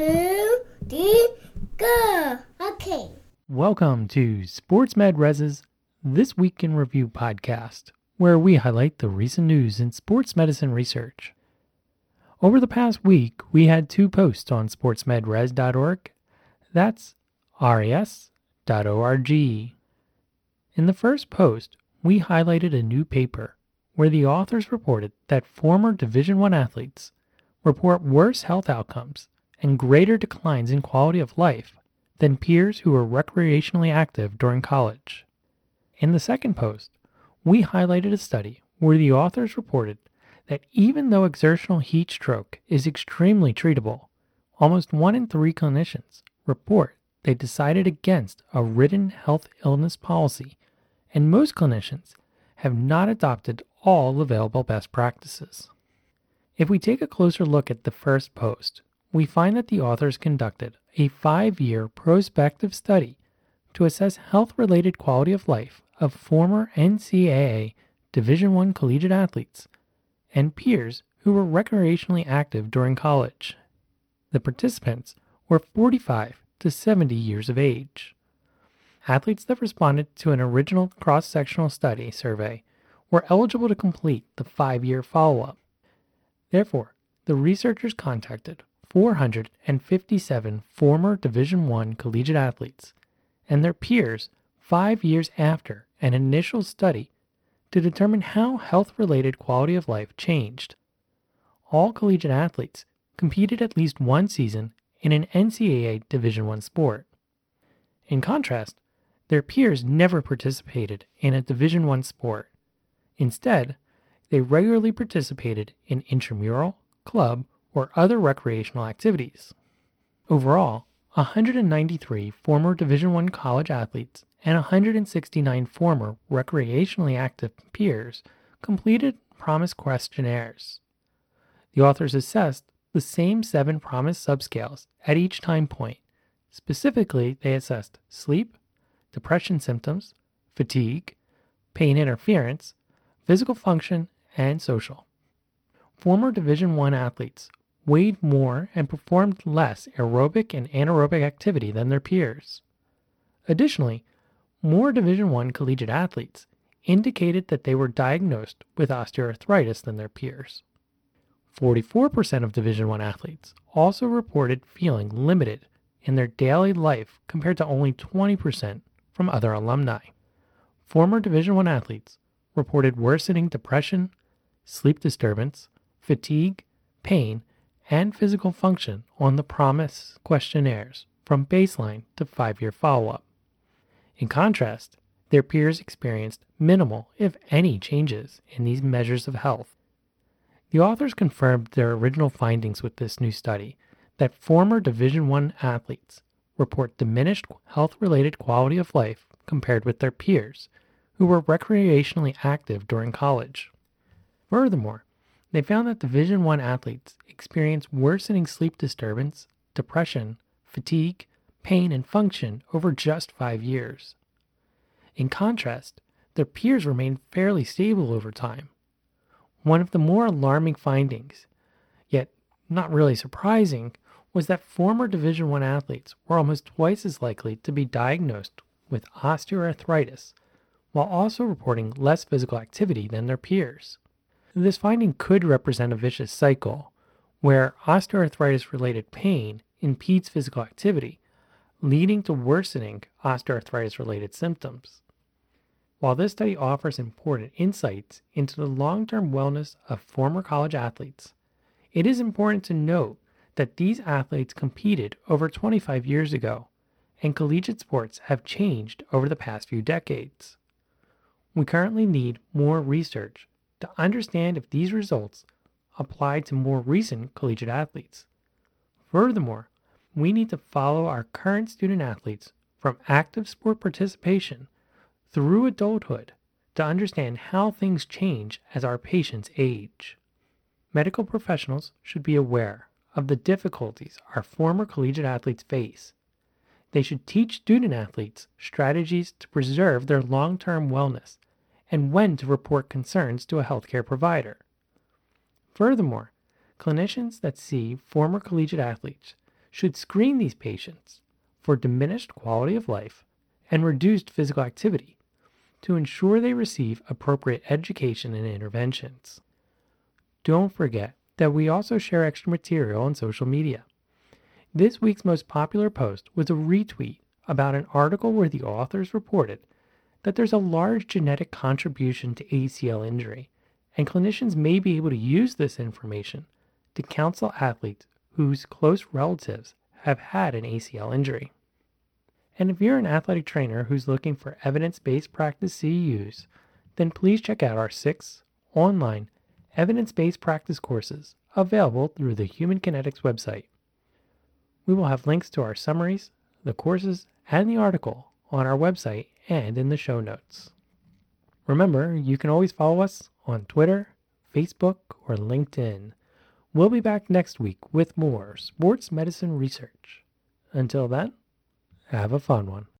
two, three, go. Okay. Welcome to Sports Med Res's This Week in Review podcast, where we highlight the recent news in sports medicine research. Over the past week, we had two posts on sportsmedres.org. That's res.org. In the first post, we highlighted a new paper where the authors reported that former Division 1 athletes report worse health outcomes and greater declines in quality of life than peers who were recreationally active during college. In the second post, we highlighted a study where the authors reported that even though exertional heat stroke is extremely treatable, almost one in three clinicians report they decided against a written heat illness policy, and most clinicians have not adopted all available best practices. If we take a closer look at the first post, we find that the authors conducted a five year prospective study to assess health related quality of life of former NCAA Division I collegiate athletes and peers who were recreationally active during college. The participants were 45 to 70 years of age. Athletes that responded to an original cross sectional study survey were eligible to complete the five year follow up. Therefore, the researchers contacted 457 former Division I collegiate athletes and their peers five years after an initial study to determine how health related quality of life changed. All collegiate athletes competed at least one season in an NCAA Division I sport. In contrast, their peers never participated in a Division I sport. Instead, they regularly participated in intramural, club, or other recreational activities. Overall, 193 former Division I college athletes and 169 former recreationally active peers completed PROMIS questionnaires. The authors assessed the same seven PROMIS subscales at each time point. Specifically, they assessed sleep, depression symptoms, fatigue, pain interference, physical function, and social. Former Division I athletes weighed more and performed less aerobic and anaerobic activity than their peers. Additionally, more Division I collegiate athletes indicated that they were diagnosed with osteoarthritis than their peers. 44% of Division I athletes also reported feeling limited in their daily life compared to only 20% from other alumni. Former Division I athletes reported worsening depression, sleep disturbance, fatigue, pain, and physical function on the PROMIS questionnaires from baseline to five year follow up. In contrast, their peers experienced minimal, if any, changes in these measures of health. The authors confirmed their original findings with this new study that former Division I athletes report diminished health related quality of life compared with their peers who were recreationally active during college. Furthermore, they found that Division I athletes experience worsening sleep disturbance, depression, fatigue, pain, and function over just five years. In contrast, their peers remained fairly stable over time. One of the more alarming findings, yet not really surprising, was that former Division I athletes were almost twice as likely to be diagnosed with osteoarthritis while also reporting less physical activity than their peers. This finding could represent a vicious cycle where osteoarthritis related pain impedes physical activity, leading to worsening osteoarthritis related symptoms. While this study offers important insights into the long term wellness of former college athletes, it is important to note that these athletes competed over 25 years ago, and collegiate sports have changed over the past few decades. We currently need more research to understand if these results apply to more recent collegiate athletes. Furthermore, we need to follow our current student athletes from active sport participation through adulthood to understand how things change as our patients age. Medical professionals should be aware of the difficulties our former collegiate athletes face. They should teach student athletes strategies to preserve their long term wellness and when to report concerns to a healthcare provider. Furthermore, clinicians that see former collegiate athletes should screen these patients for diminished quality of life and reduced physical activity to ensure they receive appropriate education and interventions. Don't forget that we also share extra material on social media. This week's most popular post was a retweet about an article where the authors reported that there's a large genetic contribution to ACL injury, and clinicians may be able to use this information to counsel athletes whose close relatives have had an ACL injury. And if you're an athletic trainer who's looking for evidence based practice CEUs, then please check out our six online evidence based practice courses available through the Human Kinetics website. We will have links to our summaries, the courses, and the article on our website and in the show notes. Remember, you can always follow us on Twitter, Facebook, or LinkedIn. We'll be back next week with more sports medicine research. Until then, have a fun one.